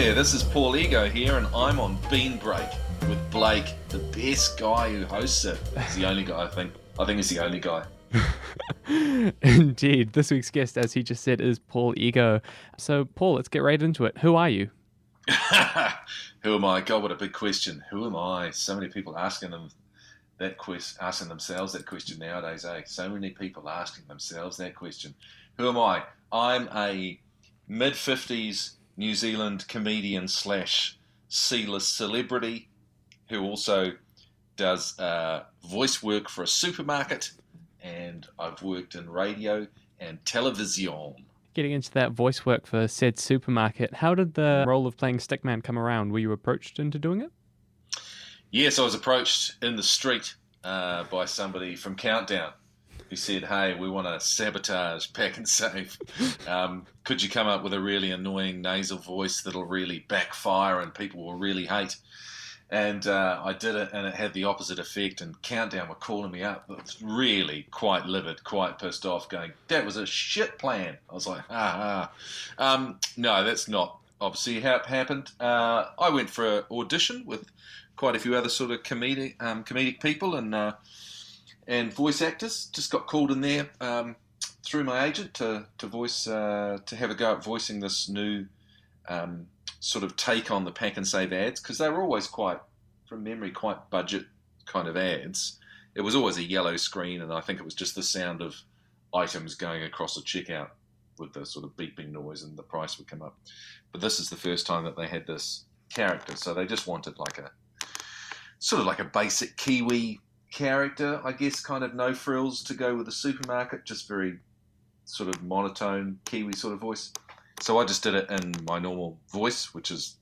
There, this is Paul Ego here, and I'm on Bean Break with Blake, the best guy who hosts it. He's the only guy, I think. I think he's the only guy. Indeed. This week's guest, as he just said, is Paul Ego. So, Paul, let's get right into it. Who are you? Who am I? God, what a big question. Who am I? So many people asking them that quest, asking themselves that question nowadays. Eh? So many people asking themselves that question. Who am I? I'm a mid fifties New Zealand comedian slash C-list celebrity who also does uh, voice work for a supermarket, and I've worked in radio and television. Getting into that voice work for said supermarket, how did the role of playing Stickman come around? Were you approached into doing it? Yes, I was approached in the street uh, by somebody from Countdown who said, "Hey, we want to sabotage Pak'nSave. Um, could you come up with a really annoying nasal voice that'll really backfire and people will really hate?" And uh, I did it, and it had the opposite effect. And Countdown were calling me up, really quite livid, quite pissed off, going, "That was a shit plan." I was like, "Ah, ah." Um, no, that's not obviously how it happened. Uh, I went for an audition with quite a few other sort of comedic um, comedic people, and uh, and voice actors. Just got called in there um, through my agent to to voice uh, to have a go at voicing this new um, sort of take on the Pak'nSave ads because they were always quite, from memory, quite budget kind of ads. It was always a yellow screen, and I think it was just the sound of items going across a checkout with the sort of beeping noise, and the price would come up. But this is the first time that they had this character, so they just wanted like a sort of like a basic Kiwi character, I guess, kind of no frills to go with the supermarket, just very sort of monotone Kiwi sort of voice. So I just did it in my normal voice, which is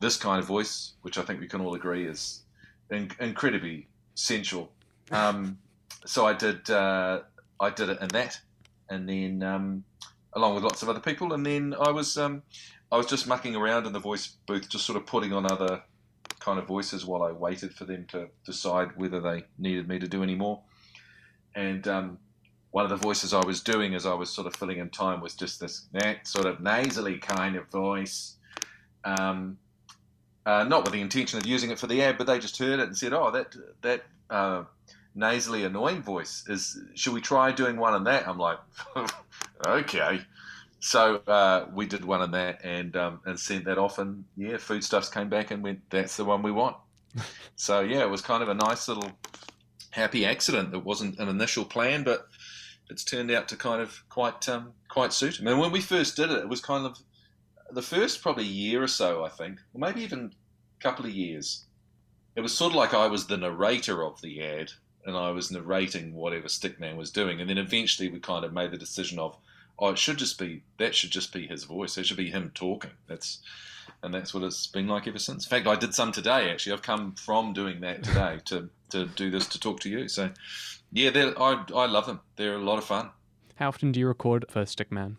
this kind of voice, which I think we can all agree is in- incredibly sensual. Um, so I did uh, I did it in that, and then um, along with lots of other people, and then I was um, I was just mucking around in the voice booth, just sort of putting on other kind of voices while I waited for them to decide whether they needed me to do any more. And um, one of the voices I was doing as I was sort of filling in time was just this that sort of nasally kind of voice. Um, uh, not with the intention of using it for the ad, but they just heard it and said, "Oh, that that uh, nasally annoying voice is. Should we try doing one in that?" I'm like, "Okay." So uh, we did one in that and um, and sent that off, and yeah, foodstuffs came back and went, "That's the one we want." so yeah, it was kind of a nice little happy accident. It wasn't an initial plan, but it's turned out to kind of quite um, quite suit him. And when we first did it, it was kind of the first probably year or so, I think, or maybe even a couple of years. It was sort of like I was the narrator of the ad, and I was narrating whatever Stickman was doing, and then eventually we kind of made the decision of oh, it should just be that should just be his voice. It should be him talking. That's and that's what it's been like ever since. In fact, I did some today. Actually, I've come from doing that today to to do this to talk to you. So, yeah, I I love them. They're a lot of fun. How often do you record for Stickman?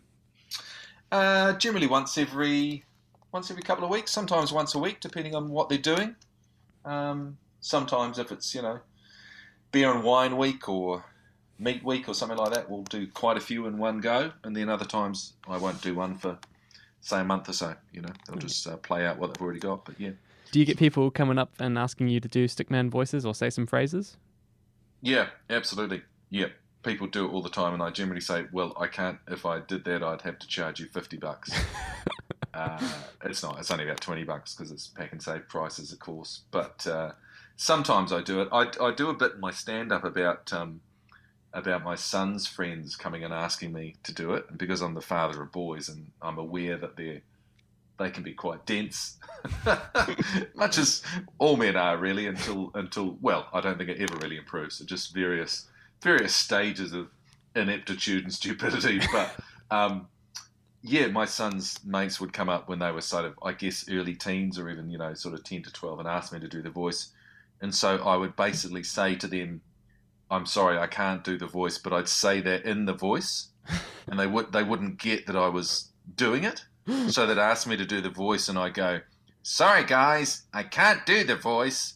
Uh, generally once every once every couple of weeks. Sometimes once a week, depending on what they're doing. Um, sometimes if it's you know beer and wine week or meat week or something like that, we'll do quite a few in one go, and then other times I won't do one for say a month or so. You know, they'll just uh, play out what they've already got. But yeah. Do you get people coming up and asking you to do stickman voices or say some phrases? Yeah, absolutely. Yeah, people do it all the time, and I generally say, "Well, I can't. If I did that, I'd have to charge you fifty bucks." uh, it's not. It's only about twenty bucks because it's Pak'nSave prices, of course. But uh, sometimes I do it. I, I do a bit in my stand-up about um, about my son's friends coming and asking me to do it and because I'm the father of boys and I'm aware that they're they can be quite dense, much as all men are really until until well, I don't think it ever really improves. So just various various stages of ineptitude and stupidity. But um, yeah, my son's mates would come up when they were sort of I guess early teens or even you know sort of ten to twelve and ask me to do the voice, and so I would basically say to them I'm sorry, I can't do the voice, but I'd say that in the voice, and they would they wouldn't get that I was doing it, so they'd ask me to do the voice, and I go, "Sorry, guys, I can't do the voice,"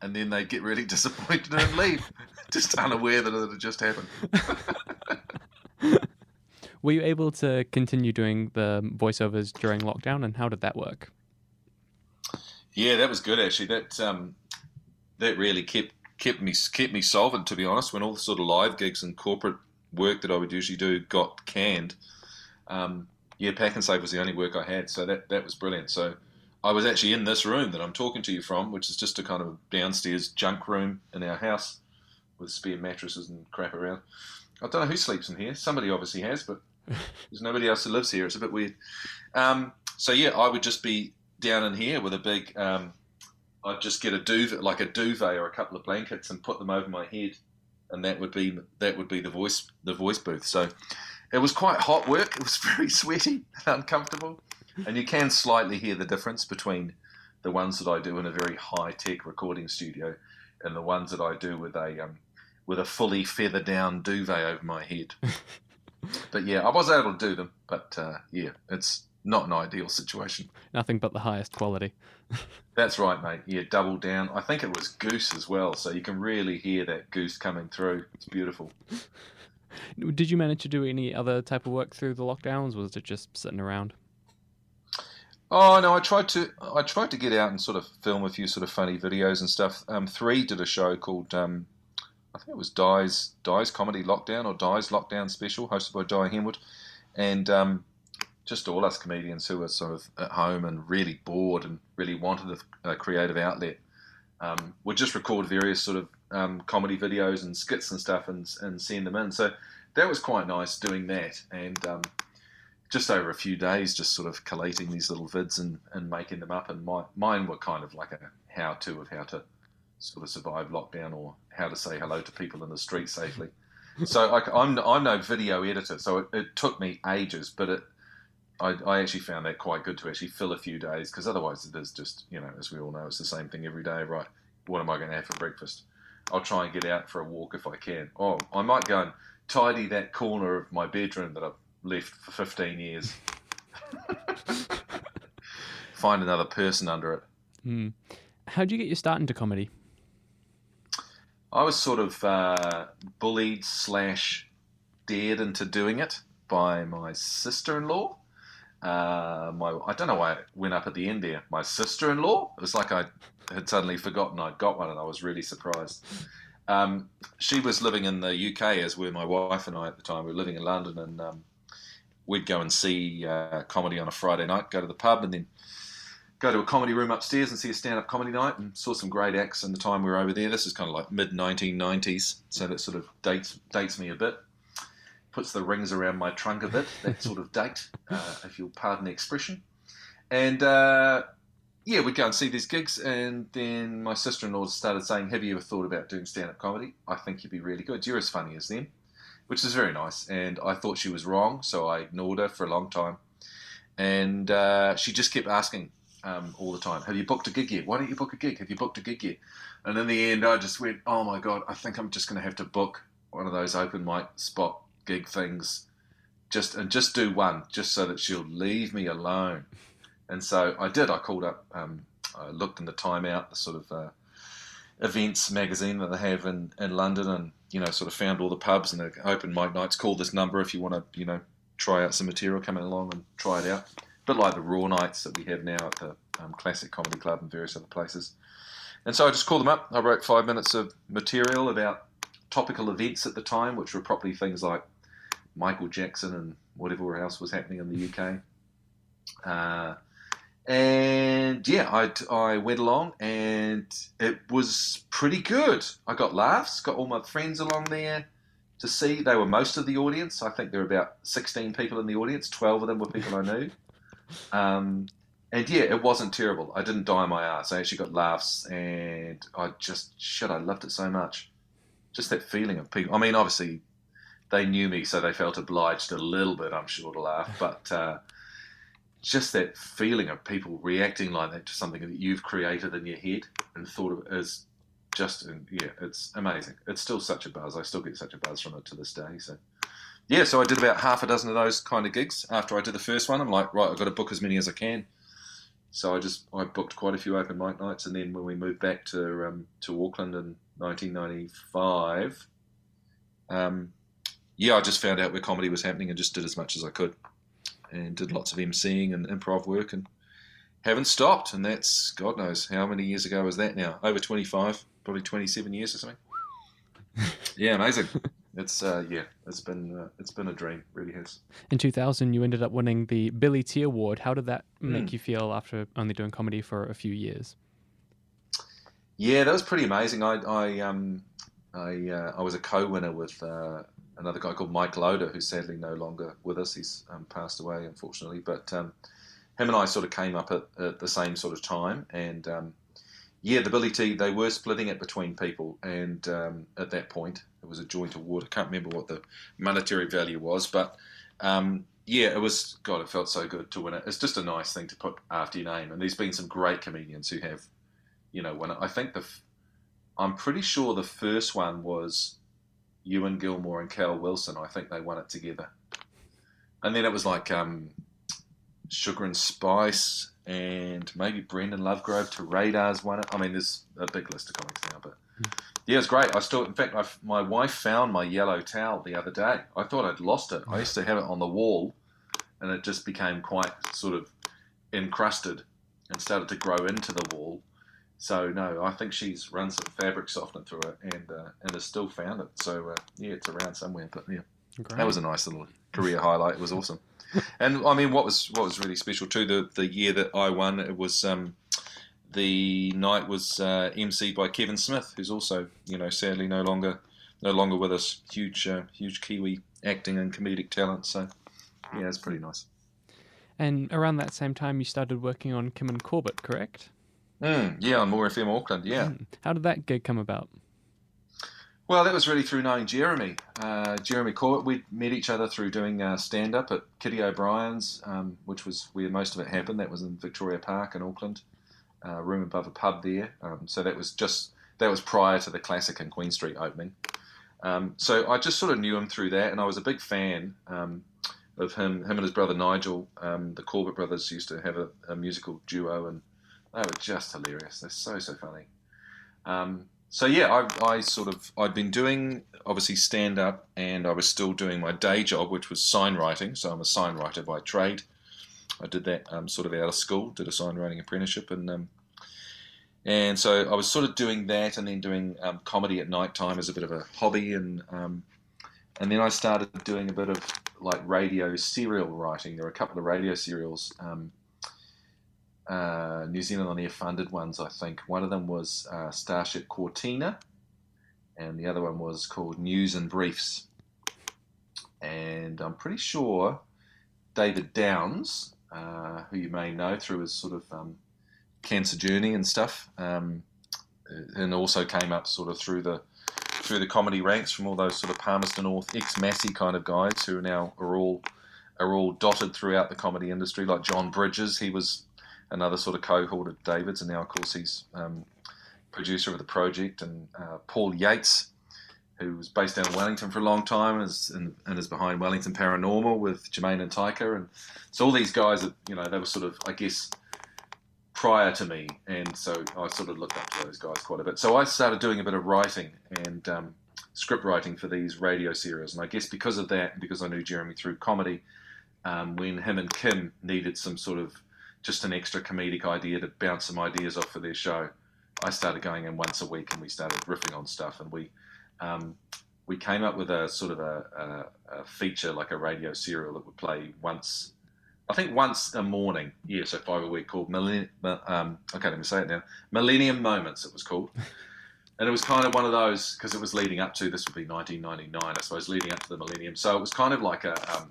and then they get really disappointed and leave, just unaware that it had just happened. Were you able to continue doing the voiceovers during lockdown, and how did that work? Yeah, that was good actually. That um, that really kept kept me kept me solvent to be honest. When all the sort of live gigs and corporate work that I would usually do got canned, um, yeah, Pak'nSave was the only work I had, so that that was brilliant. So I was actually in this room that I'm talking to you from, which is just a kind of downstairs junk room in our house with spare mattresses and crap around. I don't know who sleeps in here. Somebody obviously has, but there's nobody else who lives here. It's a bit weird. Um, so yeah, I would just be down in here with a big. Um, I'd just get a duvet, like a duvet or a couple of blankets, and put them over my head, and that would be that would be the voice the voice booth. So it was quite hot work. It was very sweaty and uncomfortable, and you can slightly hear the difference between the ones that I do in a very high tech recording studio and the ones that I do with a um, with a fully feather down duvet over my head. but yeah, I was able to do them. But uh, yeah, it's not an ideal situation. Nothing but the highest quality. That's right, mate. Yeah, double down. I think it was goose as well, so you can really hear that goose coming through. It's beautiful. Did you manage to do any other type of work through the lockdowns? Or was it just sitting around? Oh no, I tried to I tried to get out and sort of film a few sort of funny videos and stuff. Um, three did a show called um, I think it was Di's Di's Comedy Lockdown or Di's Lockdown Special, hosted by Di Henwood, and um, just all us comedians who were sort of at home and really bored and really wanted a, a creative outlet um, would just record various sort of um, comedy videos and skits and stuff and, and send them in. So that was quite nice doing that and um, just over a few days, just sort of collating these little vids and, and making them up. And my, mine were kind of like a how to of how to sort of survive lockdown or how to say hello to people in the street safely. so I, am I'm, I'm no video editor, so it, it took me ages, but it I, I actually found that quite good to actually fill a few days because otherwise it is just you know as we all know it's the same thing every day right? What am I going to have for breakfast? I'll try and get out for a walk if I can. Oh I might go and tidy that corner of my bedroom that I've left for 15 years. Find another person under it. Mm. how'd you get your start into comedy? I was sort of uh, bullied slash dared into doing it by my sister-in-law uh, my I don't know why it went up at the end there. My sister-in-law. It was like I had suddenly forgotten I'd got one, and I was really surprised. Um, she was living in the UK, as were my wife and I at the time. We were living in London, and um, we'd go and see uh, comedy on a Friday night. Go to the pub, and then go to a comedy room upstairs and see a stand-up comedy night. And saw some great acts in the time we were over there. This is kind of like mid 1990s, so that sort of dates dates me a bit puts the rings around my trunk a bit, that sort of date, uh, if you'll pardon the expression. And uh, yeah, we'd go and see these gigs, and then my sister in law started saying, Have you ever thought about doing stand up comedy? I think you'd be really good. You're as funny as them, which is very nice. And I thought she was wrong, so I ignored her for a long time. And uh, she just kept asking um, all the time, Have you booked a gig yet? Why don't you book a gig? Have you booked a gig yet? And in the end, I just went, Oh my God, I think I'm just going to have to book one of those open mic spot gig things, just and just do one, just so that she'll leave me alone. And so I did. I called up. Um, I looked in the Time Out, the sort of uh, events magazine that they have in, in London, and you know, sort of found all the pubs and the open mic nights. Call this number if you want to, you know, try out some material coming along and try it out. A bit like the Raw nights that we have now at the um, Classic Comedy Club and various other places. And so I just called them up. I wrote five minutes of material about topical events at the time, which were probably things like Michael Jackson and whatever else was happening in the UK. Uh, and yeah, I, I went along and it was pretty good. I got laughs, got all my friends along there to see. They were most of the audience. I think there were about 16 people in the audience, 12 of them were people I knew. Um, and yeah, it wasn't terrible. I didn't die my ass. I actually got laughs and I just, shit, I loved it so much. Just that feeling of people. I mean, obviously, they knew me, so they felt obliged a little bit, I'm sure, to laugh. But uh, just that feeling of people reacting like that to something that you've created in your head and thought of as just, yeah, it's amazing. It's still such a buzz. I still get such a buzz from it to this day. So, yeah, so I did about half a dozen of those kind of gigs after I did the first one. I'm like, right, I've got to book as many as I can. So I just I booked quite a few open mic nights, and then when we moved back to um, to Auckland in 1995, um, yeah, I just found out where comedy was happening and just did as much as I could, and did lots of emceeing and improv work, and haven't stopped, and that's God knows how many years ago was that now? Over 25, probably 27 years or something. yeah, amazing. It's uh, yeah, it's been uh, it's been a dream, really has. In 2000, you ended up winning the Billy T Award. How did that make Mm. you feel after only doing comedy for a few years? Yeah, that was pretty amazing. I I um I uh, I was a co-winner with uh, another guy called Mike Loder, who's sadly no longer with us. He's um, passed away, unfortunately. But um, him and I sort of came up at, at the same sort of time, and um, yeah, the Billy T they were splitting it between people, and um, at that point it was a joint award. I can't remember what the monetary value was, but um, yeah, it was. God, it felt so good to win it. It's just a nice thing to put after your name, and there's been some great comedians who have you know, when I think the, I'm pretty sure the first one was Ewen Gilmour and Cal Wilson. I think they won it together, and then it was like um, Sugar and Spice and maybe Brendhan Lovegrove Te Radar's won it. I mean, there's a big list of comics now, but yeah, it's great. I still, in fact, I, my wife found my yellow towel the other day. I thought I'd lost it. I used to have it on the wall, and it just became quite sort of encrusted and started to grow into the wall. So no, I think she's run some fabric softener through it and uh, and has still found it. So uh, yeah, it's around somewhere. But yeah, Great. that was a nice little career highlight. It was awesome. And I mean, what was what was really special too the the year that I won it was um, the night was uh, MC by Kevin Smith, who's also you know sadly no longer no longer with us. Huge uh, huge Kiwi acting and comedic talent. So yeah, it's pretty nice. And around that same time, you started working on Kim and Corbett, correct? Mm, yeah, on More FM Auckland. Yeah. Mm. How did that gig come about? Well, that was really through knowing Jeremy. Uh, Jeremy Corbett, we met each other through doing uh, stand up at Kitty O'Brien's, um, which was where most of it happened. That was in Victoria Park in Auckland, uh, room above a pub there. Um, so that was just that was prior to the classic in Queen Street opening. Um, so I just sort of knew him through that, and I was a big fan um, of him. Him and his brother Nigel, um, the Corbett brothers, used to have a, a musical duo, and they were just hilarious. They're so so funny. Um, so yeah, I, I sort of I'd been doing obviously stand up, and I was still doing my day job, which was sign writing. So I'm a sign writer by trade. I did that um, sort of out of school, did a sign writing apprenticeship, and um, and so I was sort of doing that, and then doing um, comedy at night time as a bit of a hobby, and um, and then I started doing a bit of like radio serial writing. There were a couple of radio serials. Um, uh, New Zealand on Air funded ones, I think. One of them was uh, Starship Cortina, and the other one was called News and Briefs. And I'm pretty sure David Downs, uh, who you may know through his sort of um, cancer journey and stuff, um, and also came up sort of through the through the comedy ranks from all those sort of Palmerston North ex Massey kind of guys who now are all are all dotted throughout the comedy industry, like Jon Bridges. He was another sort of cohort of David's, and now of course he's um, producer of the project, and uh, Paul Yates, who was based down in Wellington for a long time, and is, and, and is behind Wellington Paranormal with Jemaine and Taika, and so all these guys, are, you know, they were sort of, I guess, prior to me, and so I sort of looked up to those guys quite a bit. So I started doing a bit of writing and um, script writing for these radio series, and I guess because of that, because I knew Jeremy through comedy, um, when him and Kim needed some sort of just an extra comedic idea to bounce some ideas off for their show. I started going in once a week and we started riffing on stuff and we um, we came up with a sort of a, a, a, feature like a radio serial that would play once I think once a morning, yeah, so five a week called Millennium um, I can't even say it now. Millennium Moments it was called. And it was kind of one of those because it was leading up to this would be 1999, I suppose, leading up to the millennium. So it was kind of like a um,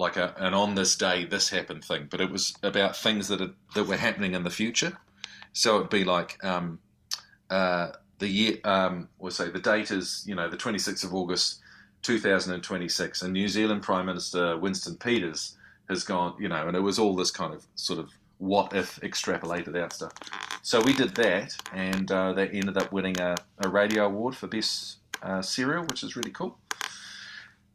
like a, an on this day this happened thing, but it was about things that that were happening in the future. So it'd be like um, uh, the year, um, we'll say the date is you know the 26th of August, 2026, and New Zealand Prime Minister Winston Peters has gone, you know, and it was all this kind of sort of what if extrapolated out stuff. So we did that, and uh, they ended up winning a, a radio award for best uh, serial, which is really cool.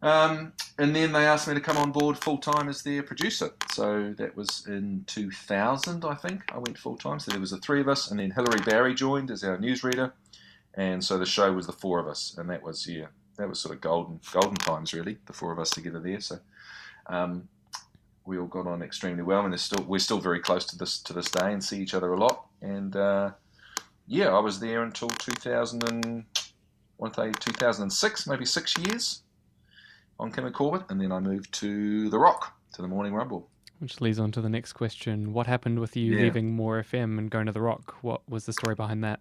Um, and then they asked me to come on board full time as their producer. So that was in 2000, I think. I went full time. So there was the three of us, and then Hilary Barry joined as our newsreader. And so the show was the four of us, and that was yeah, that was sort of golden golden times really, the four of us together there. So, um, we all got on extremely well, and still we're still very close to this to this day, and see each other a lot. And uh, yeah, I was there until 2000 and what say 2006, maybe six years on and Corbett, and then I moved to the Rock to the Morning Rumble. Which leads on to the next question: What happened with you Yeah. leaving More FM and going to the Rock? What was the story behind that?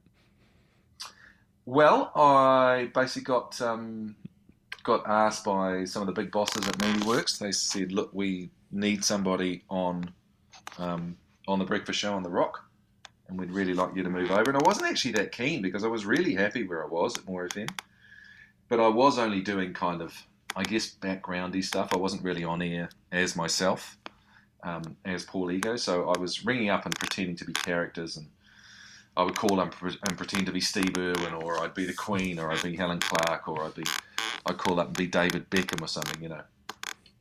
Well, I basically got um, got asked by some of the big bosses at MediaWorks. They said, "Look, we need somebody on um, on the Breakfast Show on the Rock, and we'd really like you to move over." And I wasn't actually that keen because I was really happy where I was at More FM, but I was only doing kind of, I guess, backgroundy stuff. I wasn't really on air as myself, um, as Paul Ego. So I was ringing up and pretending to be characters and. I would call and, and pretend to be Steve Irwin, or I'd be the Queen, or I'd be Helen Clark, or I'd be, I'd call up and be David Beckham or something, you know.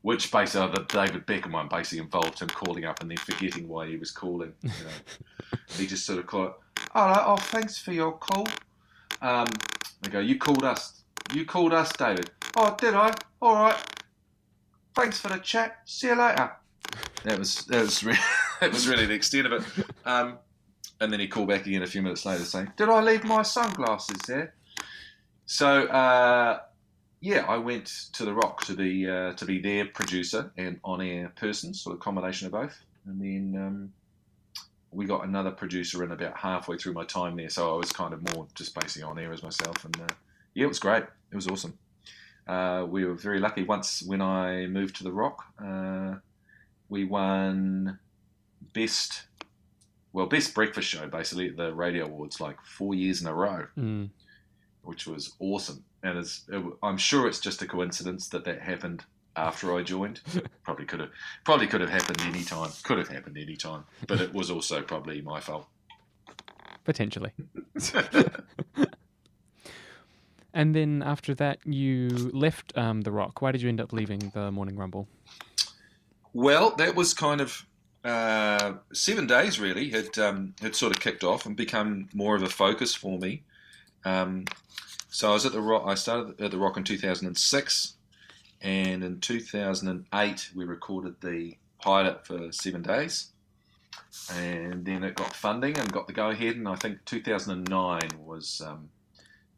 Which basically, the David Beckham one basically involved him calling up and then forgetting why he was calling. You know. he just sort of called, oh, oh, thanks for your call. Um, they go, you called us. You called us, David. Oh, did I? All right. Thanks for the chat. See you later. That was that was really, that was really the extent of it. Um, and then he called back again a few minutes later saying, "Did I leave my sunglasses there?" So uh, yeah, I went to the Rock to be uh, to be their producer and on-air person, sort of combination of both. And then um, we got another producer in about halfway through my time there, so I was kind of more just basically on air as myself. And uh, yeah, it was great. It was awesome. Uh, we were very lucky. Once when I moved to the Rock, uh, we won best well, best breakfast show basically at the radio awards like four years in a row, Mm. which was awesome. And it's, it, I'm sure it's just a coincidence that that happened after I joined. probably could have probably could have happened any time. Could have happened any time, but it was also probably my fault. Potentially. And then after that, you left um, the Rock. Why did you end up leaving the Morning Rumble? Well, that was kind of uh, seven days. Really had um, had sort of kicked off and become more of a focus for me. Um, so I was at the Rock. I started at the Rock in 2006, and in 2008 we recorded the pilot for seven days, and then it got funding and got the go ahead. And I think 2009 was um,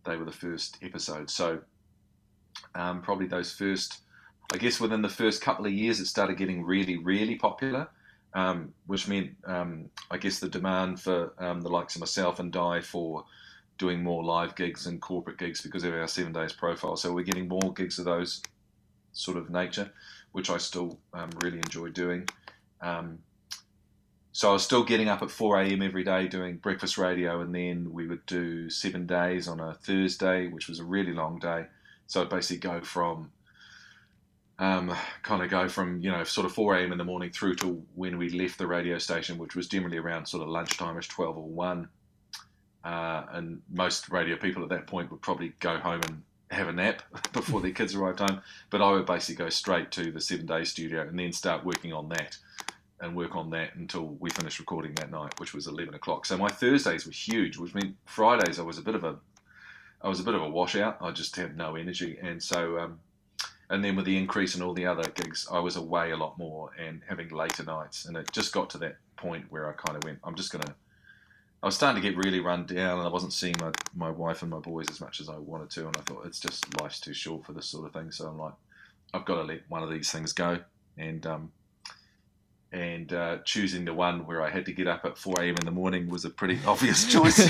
they were the first episode. So um, probably those first. I guess within the first couple of years, it started getting really, really popular, um, which meant, um, I guess, the demand for um, the likes of myself and Di for doing more live gigs and corporate gigs because of our seven days profile. So we're getting more gigs of those sort of nature, which I still um, really enjoy doing. Um, so I was still getting up at 4 a.m. every day doing breakfast radio, and then we would do seven days on a Thursday, which was a really long day. So I'd basically go from um, kind of go from you know sort of 4 a.m. in the morning through to when we left the radio station, which was generally around sort of lunchtime-ish, 12 or 1. Uh, and most radio people at that point would probably go home and have a nap before their kids arrived home. But I would basically go straight to the seven day studio and then start working on that and work on that until we finished recording that night, which was 11 o'clock. So my Thursdays were huge, which meant Fridays I was a bit of a I was a bit of a washout. I just had no energy, and so um, and then with the increase in all the other gigs, I was away a lot more and having later nights, and it just got to that point where I kind of went, I'm just gonna. I was starting to get really run down, and I wasn't seeing my, my wife and my boys as much as I wanted to, and I thought it's just life's too short for this sort of thing. So I'm like, I've got to let one of these things go, and um, and uh, choosing the one where I had to get up at 4 a.m. in the morning was a pretty obvious choice.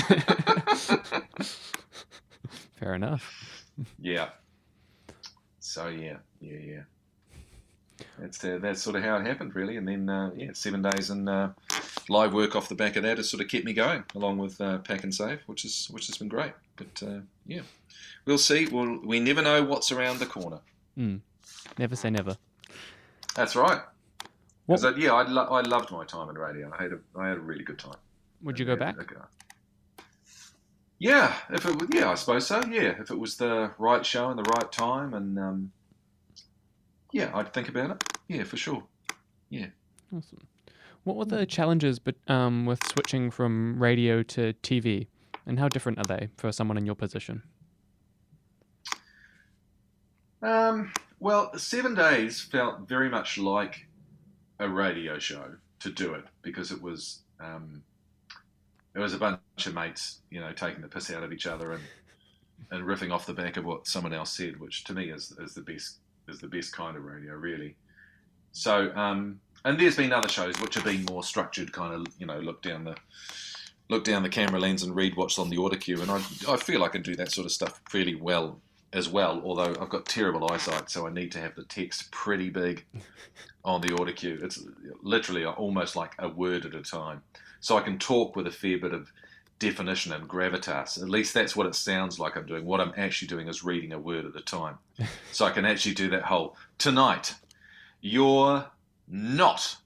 Fair enough. yeah. So yeah, yeah, yeah. That's uh, that's sort of how it happened, really. And then uh, yeah, seven days and uh, live work off the back of that has sort of kept me going, along with uh, Pak'nSave, which is which has been great. But uh, yeah, we'll see. We'll, we never know what's around the corner. Mm. Never say never. That's right. What- I, yeah, I, lo- I loved my time in radio. I had a I had a really good time. Would you go back? Yeah, if it was, yeah, I suppose so. Yeah, if it was the right show and the right time, and um, yeah, I'd think about it. Yeah, for sure. Yeah. Awesome. What were the challenges but, um, with switching from radio to TV? And how different are they for someone in your position? Um, well, seven days felt very much like a radio show to do it because it was um, it was a bunch of mates, you know, taking the piss out of each other and and riffing off the back of what someone else said, which to me is is the best is the best kind of radio, really. So, um, and there's been other shows which have been more structured, kind of, you know, look down the look down the camera lens and read what's on the autocue, and I I feel I can do that sort of stuff fairly well as well. Although I've got terrible eyesight, so I need to have the text pretty big on the autocue. It's literally almost like a word at a time, so I can talk with a fair bit of definition and gravitas. At least that's what it sounds like I'm doing. What I'm actually doing is reading a word at a time. so I can actually do that whole tonight. You're not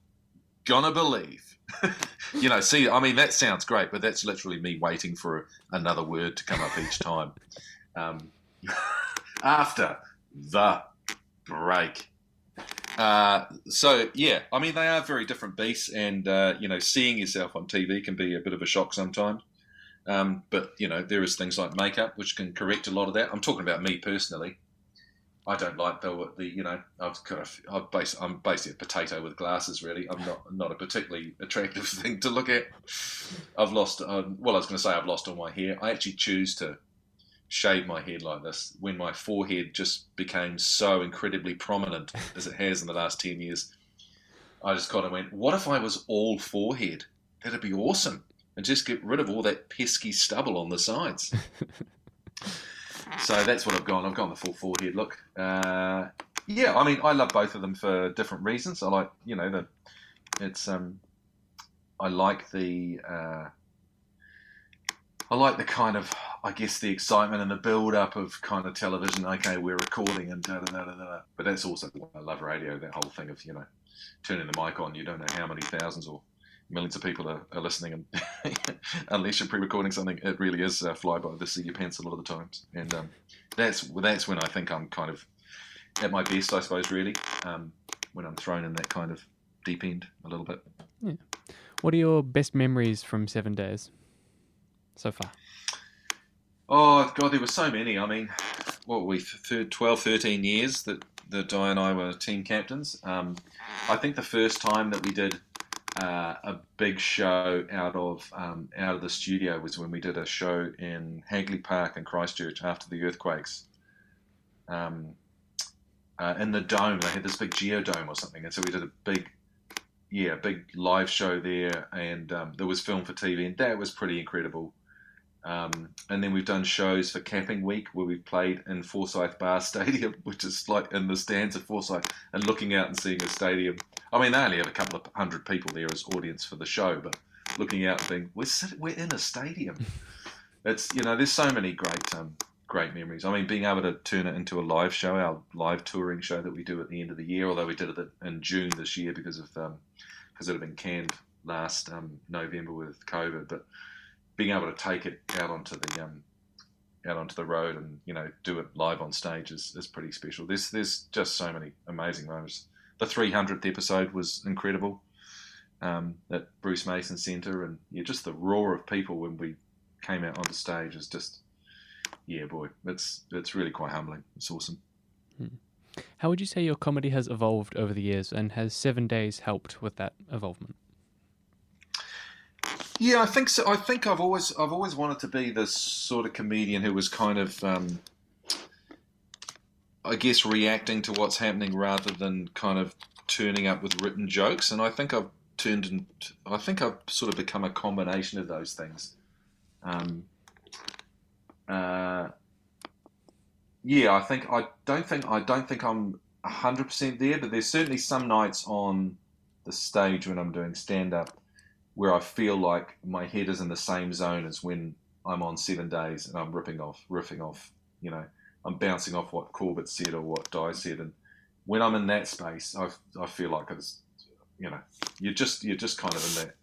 gonna believe. you know, see, I mean, that sounds great, but that's literally me waiting for another word to come up each time. Um, after the break. Uh, so yeah, I mean they are very different beasts, and uh, you know, seeing yourself on TV can be a bit of a shock sometimes. Um, but you know, there is things like makeup which can correct a lot of that. I'm talking about me personally. I don't like the, the you know I've kind of I've bas- I'm basically a potato with glasses. Really, I'm not not a particularly attractive thing to look at. I've lost um, well, I was going to say I've lost all my hair. I actually choose to shave my head like this when my forehead just became so incredibly prominent as it has in the last 10 years. I just kind of went, what if I was all forehead? That'd be awesome. And just get rid of all that pesky stubble on the sides. so that's what I've gone. I've gone the full forehead look. Uh, yeah, I mean, I love both of them for different reasons. I like, you know, the it's um, I like the uh, I like the kind of I guess the excitement and the build up of kind of television. Okay, we're recording and da da da da da. But that's also why I love radio. That whole thing of you know turning the mic on. You don't know how many thousands or millions of people are, are listening, and unless you're pre-recording something, it really is uh, fly by the seat of your pants a lot of the times. And um, that's that's when I think I'm kind of at my best, I suppose. Really, um, when I'm thrown in that kind of deep end a little bit. Yeah. What are your best memories from Seven Days so far? Oh God, there were so many. I mean, what were we 12, 13 years that that Di and I were team captains. Um, I think the first time that we did uh, a big show out of um, out of the studio was when we did a show in Hagley Park in Christchurch after the earthquakes. Um, uh, in the dome, they had this big geodome or something, and so we did a big, yeah, big live show there, and um, there was film for TV, and that was pretty incredible. Um, and then we've done shows for Capping Week where we've played in Forsyth Barr Stadium, which is like in the stands at Forsyth, and looking out and seeing a stadium. I mean, they only have a couple of hundred people there as audience for the show, but looking out and being, we're sitting, we're in a stadium. it's you know, there's so many great um, great memories. I mean, being able to turn it into a live show, our live touring show that we do at the end of the year, although we did it in June this year because of um, because it had been canned last um, November with COVID, but being able to take it out onto the um, out onto the road and you know do it live on stage is, is pretty special. There's there's just so many amazing moments. The 300th episode was incredible um, at Bruce Mason Centre, and yeah, just the roar of people when we came out onto stage is just yeah, boy, it's it's really quite humbling. It's awesome. Hmm. How would you say your comedy has evolved over the years, and has Seven Days helped with that evolvement? Yeah, I think so. I think I've always I've always wanted to be this sort of comedian who was kind of, um, I guess, reacting to what's happening rather than kind of turning up with written jokes. And I think I've turned into, I think I've sort of become a combination of those things. Um, uh, yeah, I think I don't think I don't think I'm hundred percent there, but there's certainly some nights on the stage when I'm doing stand up where I feel like my head is in the same zone as when I'm on seven days and I'm ripping off, riffing off, you know, I'm bouncing off what Corbett said or what Di said. And when I'm in that space, I, I feel like it's, you know, you're just, you're just kind of in that,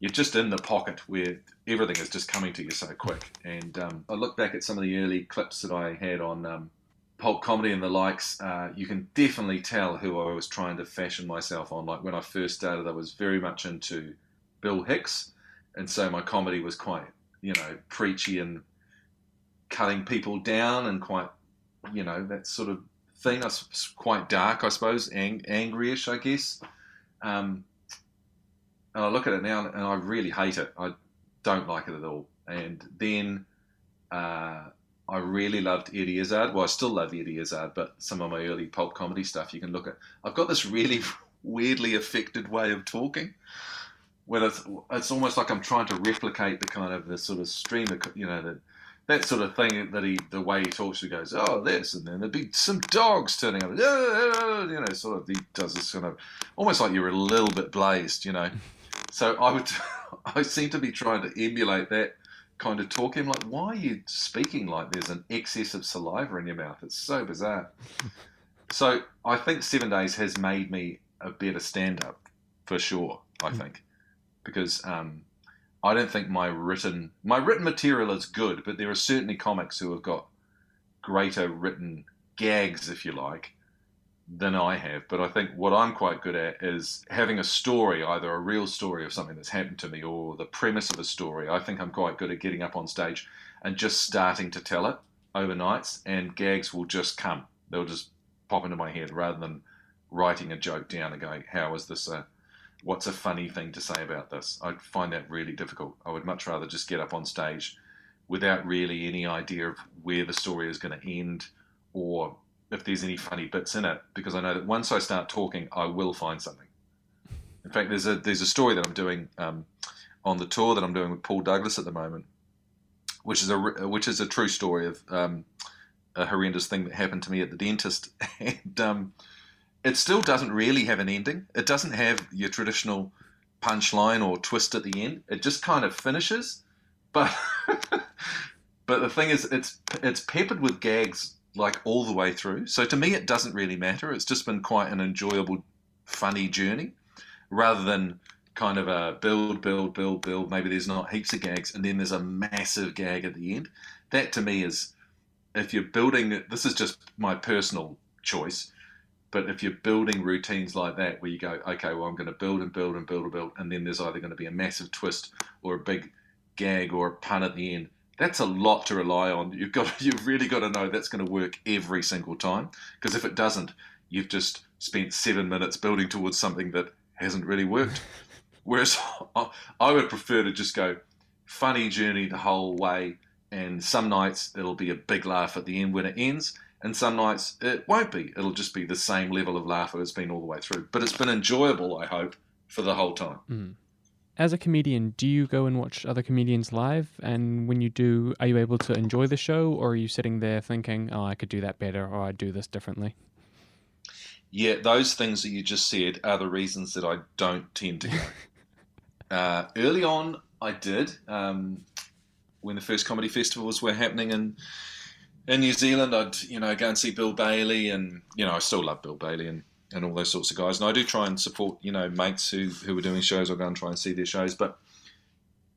you're just in the pocket where everything is just coming to you so quick. And um, I look back at some of the early clips that I had on um, pulp comedy and the likes, uh, you can definitely tell who I was trying to fashion myself on. Like when I first started, I was very much into Bill Hicks, and so my comedy was quite you know preachy and cutting people down and quite you know that sort of thing. Was quite dark, I suppose, ang- angryish, I guess. Um, and I look at it now and I really hate it. I don't like it at all. And then uh, I really loved Eddie Izzard. Well, I still love Eddie Izzard, but some of my early pulp comedy stuff you can look at. I've got this really weirdly affected way of talking where it's, it's almost like I'm trying to replicate the kind of the sort of stream of, you know, the, that sort of thing that he, the way he talks, he goes, oh, this, and then there'd be some dogs turning up, you know, sort of, he does this kind of, almost like you're a little bit blazed, you know. So I would, I seem to be trying to emulate that kind of talking. Like, why are you speaking like there's an excess of saliva in your mouth? It's so bizarre. so I think Seven Days has made me a better stand-up for sure. I mm. think because um, I don't think my written my written material is good, but there are certainly comics who have got greater written gags, if you like, than I have. But I think what I'm quite good at is having a story, either a real story of something that's happened to me or the premise of a story. I think I'm quite good at getting up on stage and just starting to tell it overnights, and gags will just come. They'll just pop into my head rather than writing a joke down and going, "How is this a what's a funny thing to say about this? I find that really difficult. I would much rather just get up on stage without really any idea of where the story is going to end or if there's any funny bits in it, because I know that once I start talking, I will find something. In fact, there's a there's a story that I'm doing um, on the tour that I'm doing with Paul Douglas at the moment, which is a which is a true story of um, a horrendous thing that happened to me at the dentist, and um, it still doesn't really have an ending. It doesn't have your traditional punchline or twist at the end. It just kind of finishes. But but the thing is, it's it's peppered with gags like all the way through. So to me, it doesn't really matter. It's just been quite an enjoyable, funny journey, rather than kind of a build, build, build, build. Maybe there's not heaps of gags, and then there's a massive gag at the end. That to me is, if you're building, this is just my personal choice but if you're building routines like that, where you go, okay, well, I'm going to build and build and build and build, and then there's either going to be a massive twist or a big gag or a pun at the end. That's a lot to rely on. You've got, you've really got to know that's going to work every single time. Because if it doesn't, you've just spent seven minutes building towards something that hasn't really worked. Whereas I would prefer to just go funny journey the whole way, and some nights it'll be a big laugh at the end when it ends, and some nights it won't be. It'll just be the same level of laughter it's been all the way through. But it's been enjoyable, I hope, for the whole time. Mm. As a comedian, do you go and watch other comedians live? And when you do, are you able to enjoy the show, or are you sitting there thinking, "Oh, I could do that better," or "I'd do this differently"? Yeah, those things that you just said are the reasons that I don't tend to go. uh, early on, I did um, when the first comedy festivals were happening, and in New Zealand, I'd you know go and see Bill Bailey, and you know I still love Bill Bailey and, and all those sorts of guys. And I do try and support you know mates who who are doing shows. I'll go and try and see their shows. But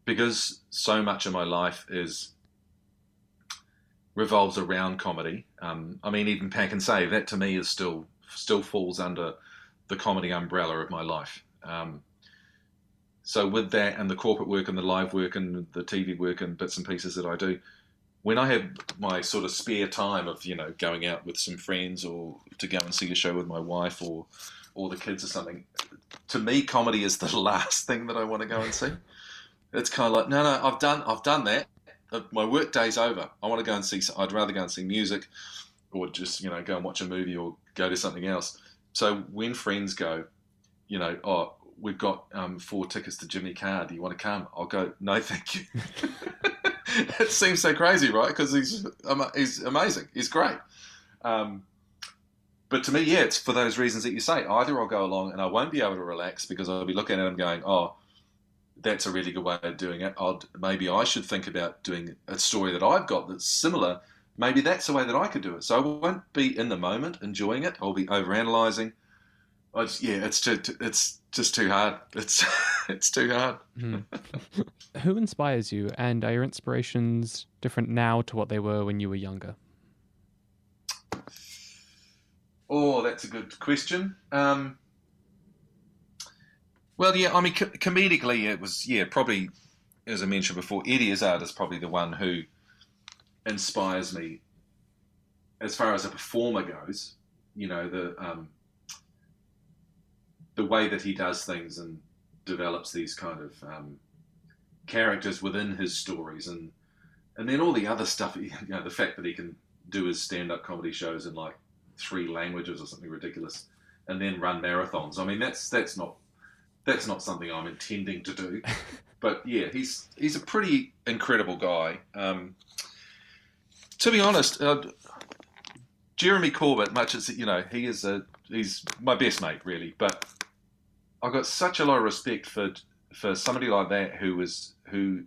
because so much of my life is revolves around comedy, um, I mean even Pak'nSave that to me is still still falls under the comedy umbrella of my life. Um, so with that and the corporate work and the live work and the TV work and bits and pieces that I do, when I have my sort of spare time of you know going out with some friends or to go and see a show with my wife or or the kids or something, to me comedy is the last thing that I want to go and see. It's kind of like no, no, I've done I've done that. Uh, my work day's over. I want to go and see. I'd rather go and see music, or just you know go and watch a movie or go to something else. So when friends go, you know, oh, we've got um, four tickets to Jimmy Carr. Do you want to come? I'll go. No, thank you. it seems so crazy, right? Because he's he's amazing. He's great. Um, but to me, yeah, it's for those reasons that you say. Either I'll go along and I won't be able to relax because I'll be looking at him going, "Oh, that's a really good way of doing it." I'd, maybe I should think about doing a story that I've got that's similar. Maybe that's the way that I could do it. So I won't be in the moment enjoying it. I'll be overanalyzing. It's, yeah, it's too, it's just too hard. It's it's too hard. mm. Who inspires you, and are your inspirations different now to what they were when you were younger? Oh, that's a good question. Um, well, yeah, I mean, co- comedically, it was yeah, probably as I mentioned before, Eddie Izzard is probably the one who inspires me as far as a performer goes. You know, the um, the way that he does things and develops these kind of um, characters within his stories, and and then all the other stuff. You know, the fact that he can do his stand-up comedy shows in like three languages or something ridiculous, and then run marathons. I mean, that's that's not that's not something I'm intending to do. But yeah, he's he's a pretty incredible guy. Um, to be honest, uh, Jeremy Corbett, much as you know, he is a he's my best mate really, but I've got such a lot of respect for for somebody like that who is who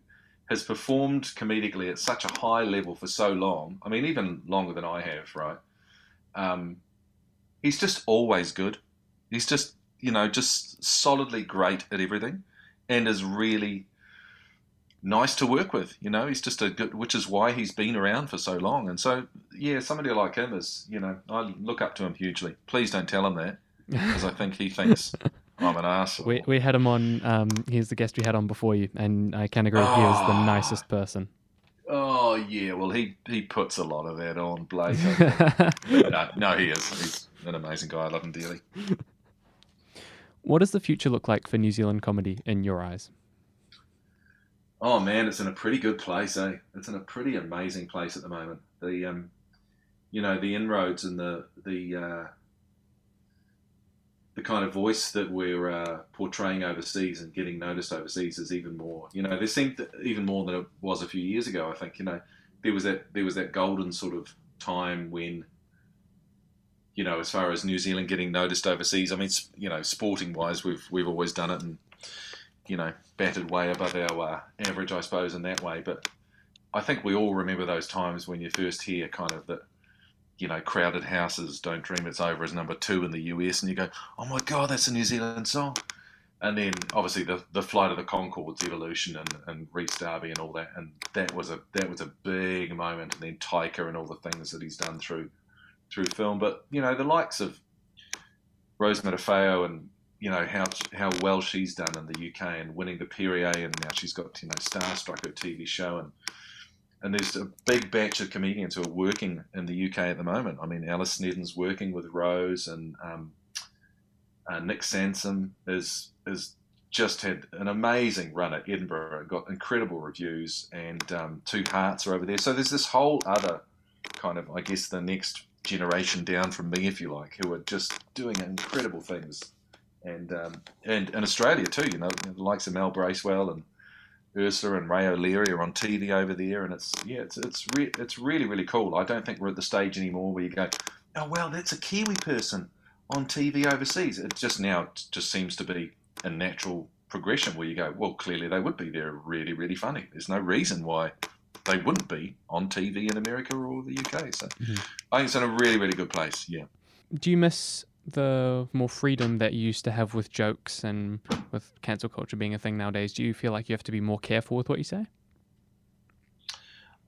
has performed comedically at such a high level for so long. I mean, even longer than I have, right? Um, he's just always good. He's just you know just solidly great at everything, and is really nice to work with. You know, he's just a good, which is why he's been around for so long. And so, yeah, somebody like him is, you know, I look up to him hugely. Please don't tell him that because I think he thinks I'm an asshole. We, we had him on, um, he's the guest we had on before you, and I can agree, he is the Ah. nicest person. Oh yeah, well he he puts a lot of that on Blake. no, no, he is. He's an amazing guy. I love him dearly. what does the future look like for New Zealand comedy in your eyes? Oh man, it's in a pretty good place, eh? It's in a pretty amazing place at the moment. The um, you know, the inroads and the the uh, the kind of voice that we're uh, portraying overseas and getting noticed overseas is even more. You know, there seemed even more than it was a few years ago. I think you know there was that there was that golden sort of time when you know, as far as New Zealand getting noticed overseas. I mean, you know, sporting wise, we've we've always done it and you know batted way above our uh, average, I suppose, in that way. But I think we all remember those times when you first hear kind of that, you know, Crowded House's don't dream it's over as number two in the US, and you go, oh my god, that's a New Zealand song. And then obviously the the Flight of the Conchords evolution and, and Rhys Darby and all that, and that was a that was a big moment. And then Taika and all the things that he's done through through film. But you know the likes of Rose Matafeo and you know how how well she's done in the UK and winning the Perrier, and now she's got you know Starstruck, her TV show, and and there's a big batch of comedians who are working in the UK at the moment. I mean, Alice Snedden's working with Rose, and um, uh, Nic Sampson is is just had an amazing run at Edinburgh, got incredible reviews, and um, Two Hearts are over there. So there's this whole other kind of, I guess, the next generation down from me, if you like, who are just doing incredible things and um, and in Australia too. You know, the likes of Mel Bracewell and Ursula and Ray O'Leary are on TV over there, and it's yeah, it's it's re- it's really really cool. I don't think we're at the stage anymore where you go, oh well, that's a Kiwi person on TV overseas. It just now just seems to be a natural progression where you go, well, clearly they would be. They're really really funny. There's no reason why they wouldn't be on TV in America or the UK. So Mhm. I think it's in a really really good place. Yeah. Do you miss the more freedom that you used to have with jokes and with cancel culture being a thing nowadays? Do you feel like you have to be more careful with what you say?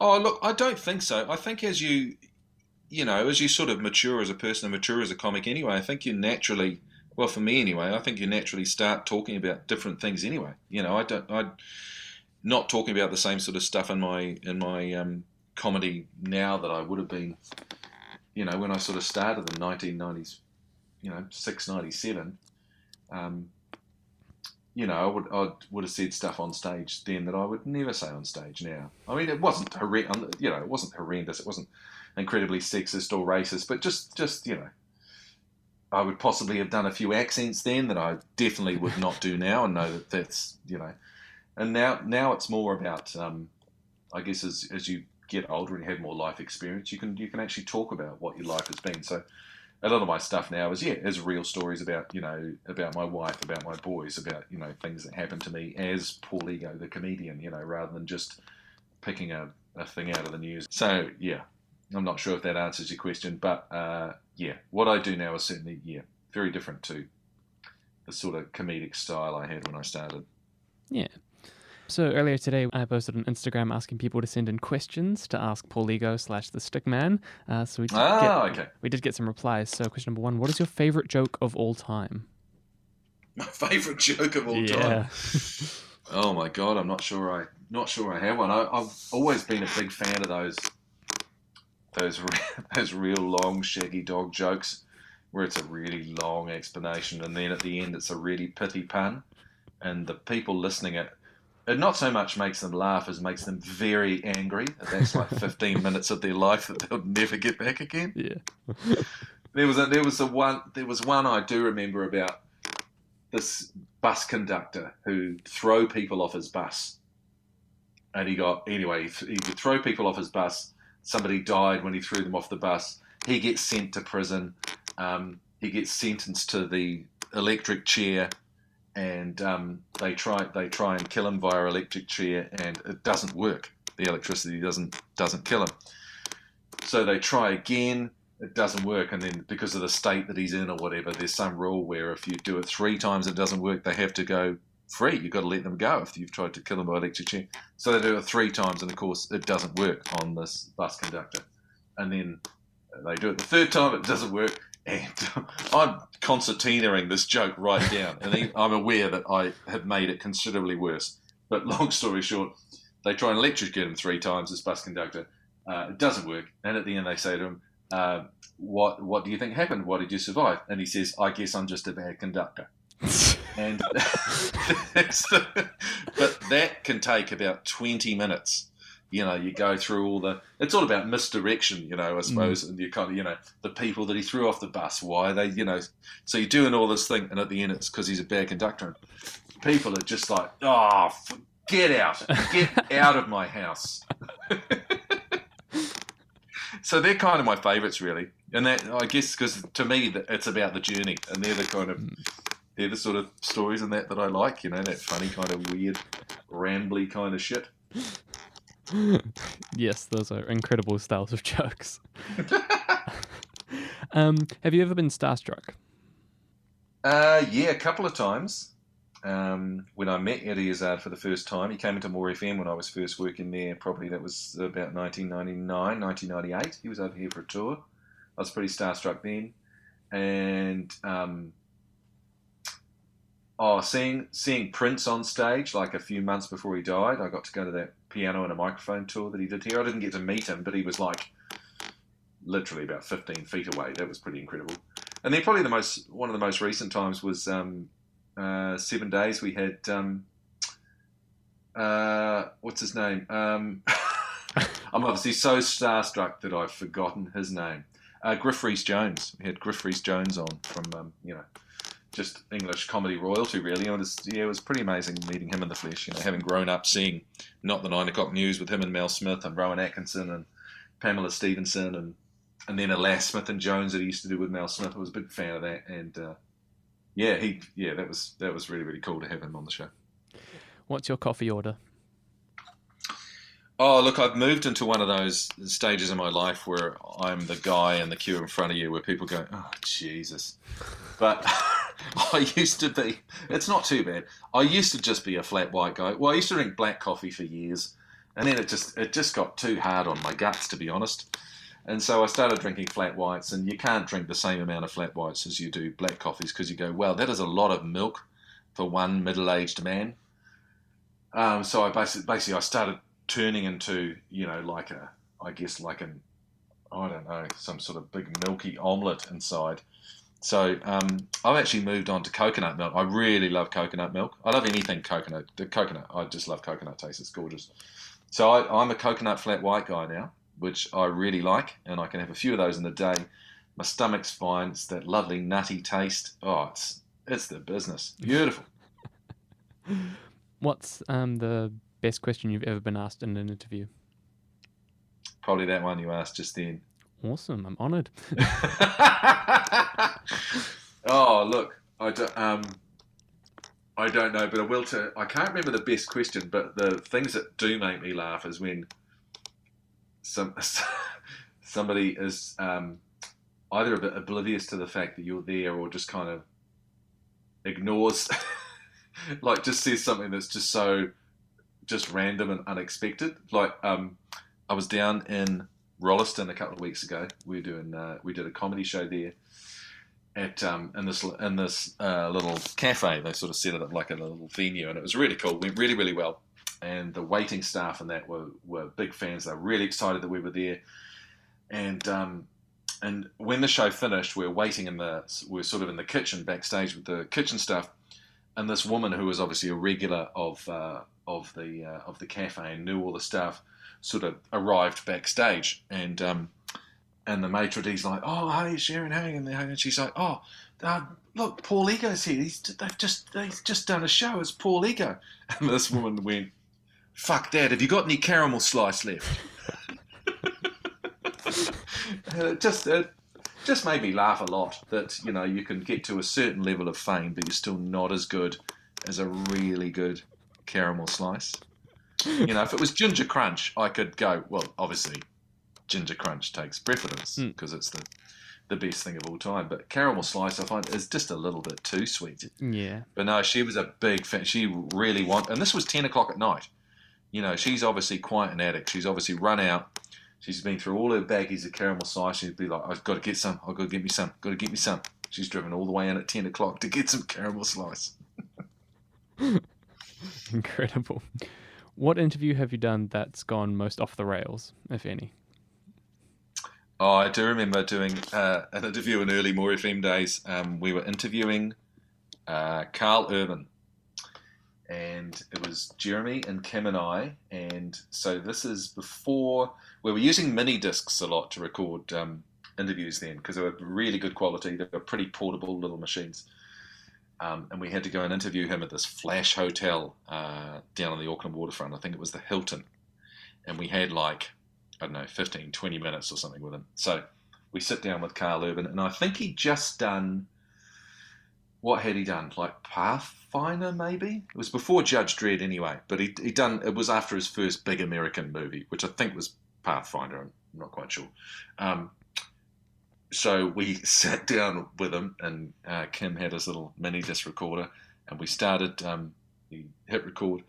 Oh, look, I don't think so. I think as you, you know, as you sort of mature as a person and mature as a comic anyway, I think you naturally, well, for me anyway, I think you naturally start talking about different things anyway. You know, I don't, I, not talking about the same sort of stuff in my in my um, comedy now that I would have been, you know, when I sort of started in the 1990s, you know, six ninety seven. Um, you know, I would I would have said stuff on stage then that I would never say on stage now. I mean, it wasn't horrendous. You know, it wasn't horrendous. It wasn't incredibly sexist or racist, but just just you know, I would possibly have done a few accents then that I definitely would not do now, and know that that's you know, and now now it's more about um, I guess as as you get older and have more life experience, you can you can actually talk about what your life has been. So a lot of my stuff now is yeah, is real stories about you know about my wife, about my boys, about you know things that happened to me as Paul Ego, the comedian, you know, rather than just picking a, a thing out of the news. So yeah, I'm not sure if that answers your question, but uh, yeah, what I do now is certainly yeah very different to the sort of comedic style I had when I started. Yeah. So earlier today, I posted on Instagram asking people to send in questions to ask Paul Ego slash the Stickman. Uh, so we did, Ah, get, okay. we did get some replies. So question number one: What is your favorite joke of all time? My favourite joke of all time. yeah. Oh my god, I'm not sure I not sure I have one. I, I've always been a big fan of those those those real long shaggy dog jokes. where it's a really long explanation, and then at the end it's a really pithy pun, and the people listening it. It not so much makes them laugh as makes them very angry. That's like 15 minutes of their life that they'll never get back again. Yeah. There was a there was a one there was one I do remember about this bus conductor who throw people off his bus, and he got anyway he, he could throw people off his bus. Somebody died when he threw them off the bus. He gets sent to prison. Um, he gets sentenced to the electric chair, and um, they try they try and kill him via electric chair, and it doesn't work. The electricity doesn't doesn't kill him. So they try again it doesn't work, and then because of the state that he's in or whatever, there's some rule where if you do it three times it doesn't work, they have to go free. You've got to let them go if you've tried to kill them by electric chair. So they do it three times, and of course it doesn't work on this bus conductor. And then they do it the third time, it doesn't work. And I'm concertinaing this joke right down, and I'm aware that I have made it considerably worse. But long story short, they try and electrocute him three times, this bus conductor. Uh, it doesn't work, and at the end they say to him, uh, what what do you think happened? Why did you survive? And he says, I guess I'm just a bad conductor. and the, but that can take about 20 minutes. You know, you go through all the. It's all about misdirection, you know. I suppose, mm. and you kind of, you know, the people that he threw off the bus, why they, you know. So you're doing all this thing, and at the end, it's because he's a bad conductor. And people are just like, oh, get out, get out of my house so they're kind of my favourites, really. And that I guess because to me it's about the journey, and they're the kind of hmm. they're the sort of stories and that that I like. You know, that funny kind of weird, rambly kind of shit. Yes, those are incredible styles of jokes. um, have you ever been starstruck? Uh, yeah, a couple of times um, when I met Eddie Izzard for the first time. He came into More FM when I was first working there. Probably that was about 1999, 1998. He was over here for a tour. I was pretty starstruck then, and um, oh, seeing seeing Prince on stage like a few months before he died. I got to go to that piano and a microphone tour that he did here. I didn't get to meet him, but he was like literally about 15 feet away. That was pretty incredible. And then probably the most one of the most recent times was um, uh, seven days, we had um, uh, what's his name? Um, I'm obviously so starstruck that I've forgotten his name. Uh, Griff Rhys Jones. We had Griff Rhys Jones on from um, you know just English comedy royalty really. And it was yeah, it was pretty amazing meeting him in the flesh. You know, having grown up seeing not the nine o'clock news with him and Mel Smith and Rowan Atkinson and Pamela Stephenson and and then Alas Smith and Jones that he used to do with Mel Smith. I was a big fan of that and. Uh, yeah, he yeah that was that was really really cool to have him on the show. What's your coffee order? Oh, look, I've moved into one of those stages in my life where I'm the guy in the queue in front of you where people go, oh, Jesus. But I used to be, it's not too bad. I used to just be a flat white guy. Well, I used to drink black coffee for years. And then it just, it just got too hard on my guts, to be honest. And so I started drinking flat whites, and you can't drink the same amount of flat whites as you do black coffees because you go, well, that is a lot of milk for one middle-aged man. Um, so I basically, basically, I started turning into, you know, like a, I guess, like an, I don't know, some sort of big milky omelette inside. So um, I've actually moved on to coconut milk. I really love coconut milk. I love anything coconut. The coconut, I just love coconut taste. It's gorgeous. So I, I'm a coconut flat white guy now which I really like, and I can have a few of those in a day. My stomach's fine. It's that lovely nutty taste. Oh, it's it's the business. Beautiful. What's um, the best question you've ever been asked in an interview? Probably that one you asked just then. Awesome. I'm honoured. oh, look, I don't, um, I don't know, but I will. T- I can't remember the best question, but the things that do make me laugh is when some somebody is um, either a bit oblivious to the fact that you're there or just kind of ignores like just says something that's just so just random and unexpected. Like um, i was down in rolleston a couple of weeks ago. We were doing uh, we did a comedy show there at um, in this in this uh, little cafe. They sort of set it up like a little venue and it was really cool. Went really really well. And the waiting staff and that were, were big fans. They were really excited that we were there. And um, and when the show finished, we were waiting in the we were sort of in the kitchen backstage with the kitchen stuff, and this woman who was obviously a regular of uh, of the uh, of the cafe and knew all the stuff, sort of arrived backstage, and um, and the maitre d's like, oh hey Sharon, hey, and she's like, oh. Uh, look, Paul Ego's here. He's, they've just they've just done a show. It's Paul Ego, and this woman went, "Fuck, that have you got any caramel slice left?" just it just made me laugh a lot that you know you can get to a certain level of fame, but you're still not as good as a really good caramel slice. You know, if it was ginger crunch, I could go. Well, obviously, ginger crunch takes precedence because mm. it's the the best thing of all time. But caramel slice, I find, is just a little bit too sweet. Yeah. But no, she was a big fan. She really want, and this was ten o'clock at night. You know, she's obviously quite an addict. She's obviously run out. She's been through all her baggies of caramel slice. She'd be like, I've got to get some. I've got to get me some. Got to get me some. She's driven all the way in at 10 o'clock to get some caramel slice. Incredible. What interview have you done that's gone most off the rails, if any? Oh, I do remember doing uh, an interview in early More FM days. Um, we were interviewing uh, Karl Urban, and it was Jeremy and Kim and I. And so this is before we were using mini discs a lot to record um, interviews then because they were really good quality. They were pretty portable little machines. Um, and we had to go and interview him at this flash hotel uh, down on the Auckland waterfront. I think it was the Hilton. And we had like, I don't know, 15, 20 minutes or something with him. So we sit down with Karl Urban, and I think he'd just done what had he done? Like Pathfinder, maybe? It was before Judge Dredd, anyway. But he he done. It was after his first big American movie, which I think was Pathfinder. I'm not quite sure. Um, so we sat down with him, and uh, Kim had his little mini disc recorder, and we started. Um, he hit record,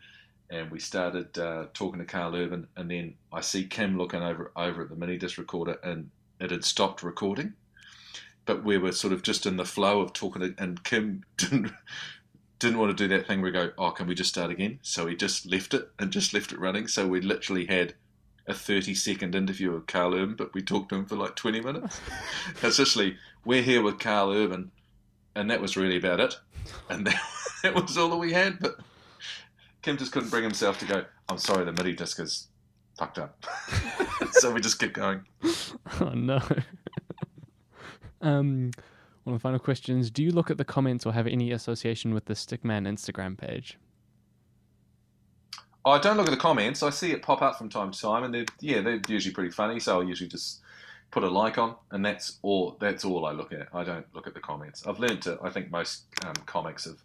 and we started uh, talking to Karl Urban, and then I see Kim looking over over at the mini disc recorder, and it had stopped recording but we were sort of just in the flow of talking, and Kim didn't didn't want to do that thing where we go, oh, can we just start again? So he just left it and just left it running. So we literally had a 30 second interview with Karl Urban, but we talked to him for like 20 minutes. Essentially, we're here with Karl Urban, and that was really about it. And that, that was all that we had. But Kim just couldn't bring himself to go, I'm sorry, the mini disc is fucked up. so we just kept going. Oh, no. Um, one of the final questions: Do you look at the comments or have any association with the Stickman Instagram page? I don't look at the comments. I see it pop up from time to time, and they're yeah, they're usually pretty funny. So I'll usually just put a like on, and that's all. That's all I look at. I don't look at the comments. I've learned to. I think most um, comics have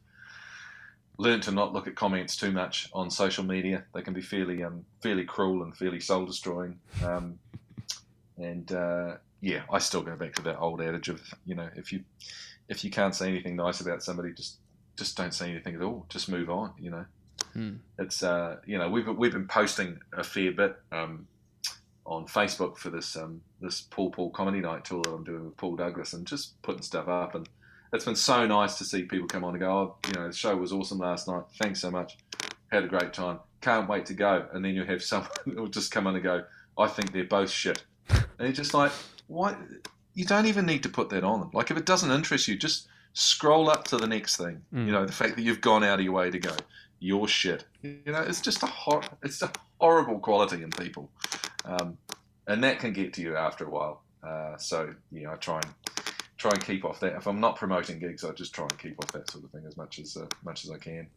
learned to not look at comments too much on social media. They can be fairly um, fairly cruel and fairly soul destroying. Um, and uh, yeah, I still go back to that old adage of you know if you if you can't say anything nice about somebody, just just don't say anything at all. Just move on. You know, hmm. it's uh, you know we've we've been posting a fair bit um, on Facebook for this um, this Paul Paul comedy night tour that I'm doing with Paul Douglas, and just putting stuff up, and it's been so nice to see people come on and go, oh, you know, the show was awesome last night. Thanks so much. Had a great time. Can't wait to go. And then you have someone who'll just come on and go, I think they're both shit. And you're just like, why you don't even need to put that on. Like if it doesn't interest you, just scroll up to the next thing. Mm. You know, the fact that you've gone out of your way to go, your shit. You know, it's just a hor- it's a horrible quality in people, um, and that can get to you after a while. Uh, so you know, I try and try and keep off that. If I'm not promoting gigs, I just try and keep off that sort of thing as much as uh, much as I can.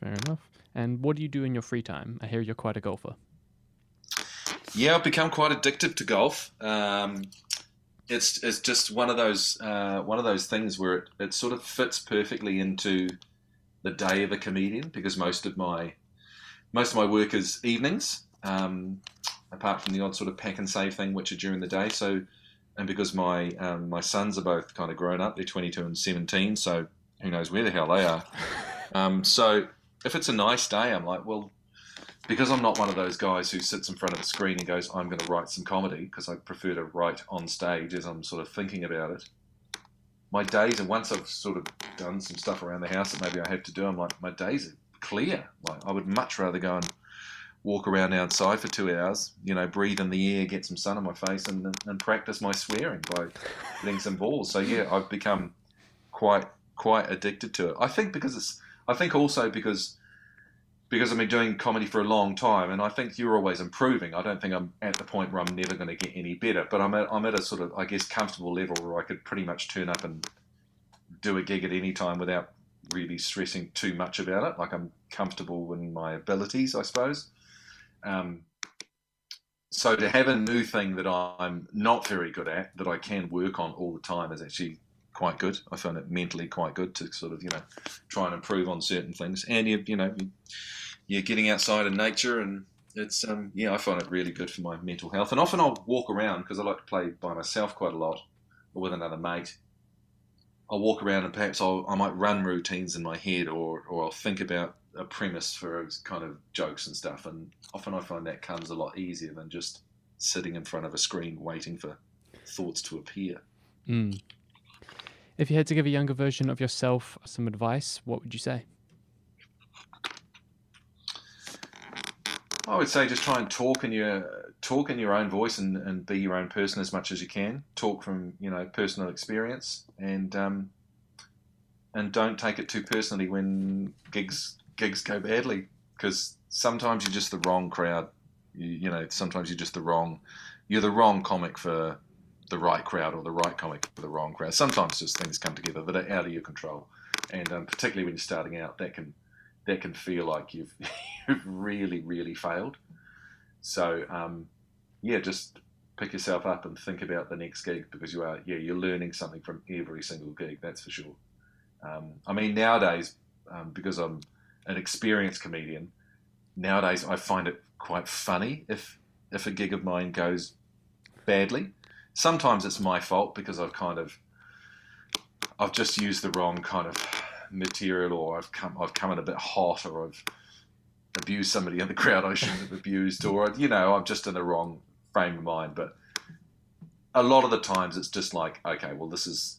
Fair enough. And what do you do in your free time? I hear you're quite a golfer. Yeah, I've become quite addicted to golf. Um, it's it's just one of those uh, one of those things where it, it sort of fits perfectly into the day of a comedian because most of my most of my work is evenings, um, apart from the odd sort of Pak'nSave thing, which are during the day. So, and because my um, my sons are both kind of grown up, they're 22 and 17, so who knows where the hell they are. Um, so, if it's a nice day, I'm like, well, because I'm not one of those guys who sits in front of a screen and goes, I'm going to write some comedy, because I prefer to write on stage as I'm sort of thinking about it. My days, and once I've sort of done some stuff around the house that maybe I have to do, I'm like, my days are clear. Like, I would much rather go and walk around outside for two hours, you know, breathe in the air, get some sun on my face, and, and practice my swearing by hitting some balls. So yeah, I've become quite quite addicted to it. I think because it's, I think also because because I've been doing comedy for a long time, and I think you're always improving. I don't think I'm at the point where I'm never going to get any better, but I'm at, I'm at a sort of, I guess, comfortable level where I could pretty much turn up and do a gig at any time without really stressing too much about it. Like I'm comfortable in my abilities, I suppose. Um, so to have a new thing that I'm not very good at that I can work on all the time is actually quite good. I find it mentally quite good to sort of you know try and improve on certain things, and you you know you're getting outside in nature, and it's um yeah I find it really good for my mental health. And often I'll walk around because I like to play by myself quite a lot, or with another mate. I'll walk around and perhaps I'll, I might run routines in my head, or or I'll think about a premise for kind of jokes and stuff. And often I find that comes a lot easier than just sitting in front of a screen waiting for thoughts to appear. Mm. If you had to give a younger version of yourself some advice, what would you say? I would say just try and talk in your talk in your own voice and, and be your own person as much as you can. Talk from you know personal experience and um, and don't take it too personally when gigs gigs go badly because sometimes you're just the wrong crowd. You, you know sometimes you're just the wrong you're the wrong comic for the right crowd or the right comic for the wrong crowd. Sometimes just things come together that are out of your control, and um, particularly when you're starting out, that can that can feel like you've you've really really failed. So um, yeah, just pick yourself up and think about the next gig because you are yeah you're learning something from every single gig. That's for sure. Um, I mean nowadays um, because I'm an experienced comedian, nowadays I find it quite funny if if a gig of mine goes badly sometimes it's my fault because I've kind of I've just used the wrong kind of material or I've come I've come in a bit hot or I've abused somebody in the crowd I shouldn't have abused or you know I'm just in the wrong frame of mind. But a lot of the times it's just like okay well this is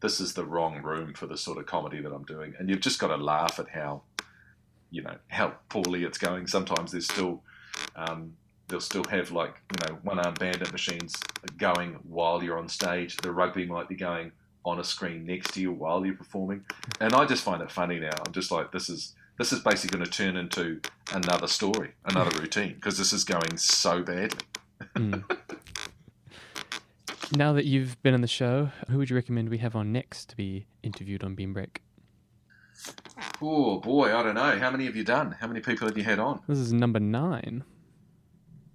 this is the wrong room for the sort of comedy that I'm doing. And you've just got to laugh at how you know how poorly it's going. Sometimes there's still um, they'll still have like you know one arm bandit machines going while you're on stage. The rugby might be going on a screen next to you while you're performing, and I just find it funny now. I'm just like this is this is basically going to turn into another story, another routine because this is going so badly. mm. Now that you've been on the show, who would you recommend we have on next to be interviewed on Bean Break? Oh boy, I don't know. How many have you done? How many people have you had on? This is number nine.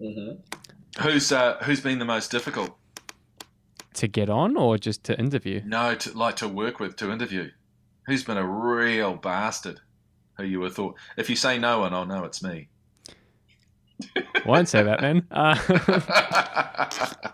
Mm-hmm. Who's uh, who's been the most difficult to get on, or just to interview? No, to, like to work with to interview. Who's been a real bastard? Who you would thought? If you say no one, I'll know it's me. Won't say that then. Uh,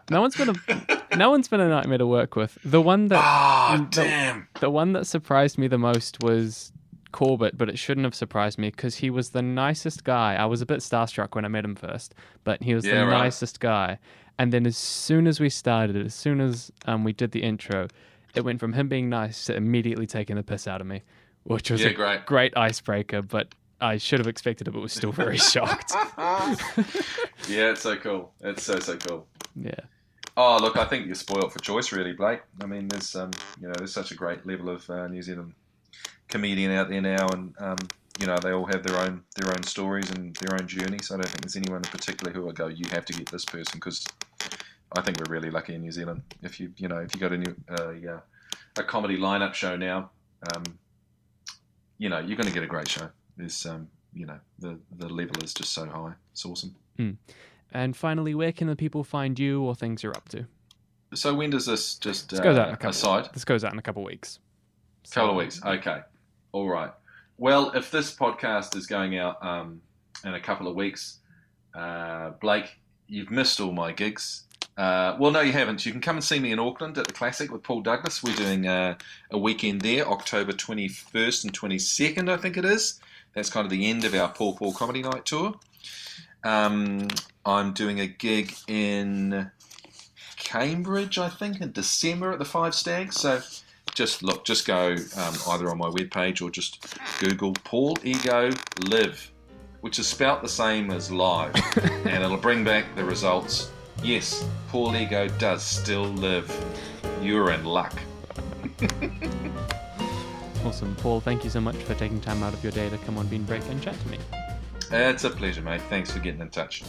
no one's been a no one's been a nightmare to work with. The one that oh, the, damn. The one that surprised me the most was Corbett, but it shouldn't have surprised me because he was the nicest guy. I was a bit starstruck when I met him first, but he was yeah, the right. nicest guy. And then as soon as we started, as soon as um, we did the intro, it went from him being nice to immediately taking the piss out of me, which was yeah, a great. great icebreaker. But I should have expected it, but was still very shocked. yeah, it's so cool. It's so so cool. Yeah. Oh, look, I think you're spoiled for choice, really, Blake. I mean, there's um, you know, there's such a great level of uh, New Zealand comedian out there now, and um, you know they all have their own their own stories and their own journeys. I don't think there's anyone in particular who I go, you have to get this person because I think we're really lucky in New Zealand. If you you know if you go to new, uh, yeah, a comedy lineup show now, um, you know you're going to get a great show. There's um, you know the the level is just so high. It's awesome. Mm. And finally, where can the people find you or things you're up to? So when does this just this goes out in a uh, couple, aside? This goes out in a couple of weeks. So, couple of weeks. Okay. All right. Well, if this podcast is going out um, in a couple of weeks, uh, Blake, you've missed all my gigs. Uh, well, no, you haven't. You can come and see me in Auckland at the Classic with Paul Douglas. We're doing uh, a weekend there, October 21st and 22nd, I think it is. That's kind of the end of our Paul Paul Comedy Night tour. Um, I'm doing a gig in Cambridge, I think, in December at the Five Stags. So just look, just go um, either on my webpage or just Google Paul Ego Live which is spelt the same as live, and it'll bring back the results. Yes, Paul Ego does still live. You're in luck. awesome. Paul, thank you so much for taking time out of your day to come on Bean Break and chat to me. It's a pleasure, mate. Thanks for getting in touch.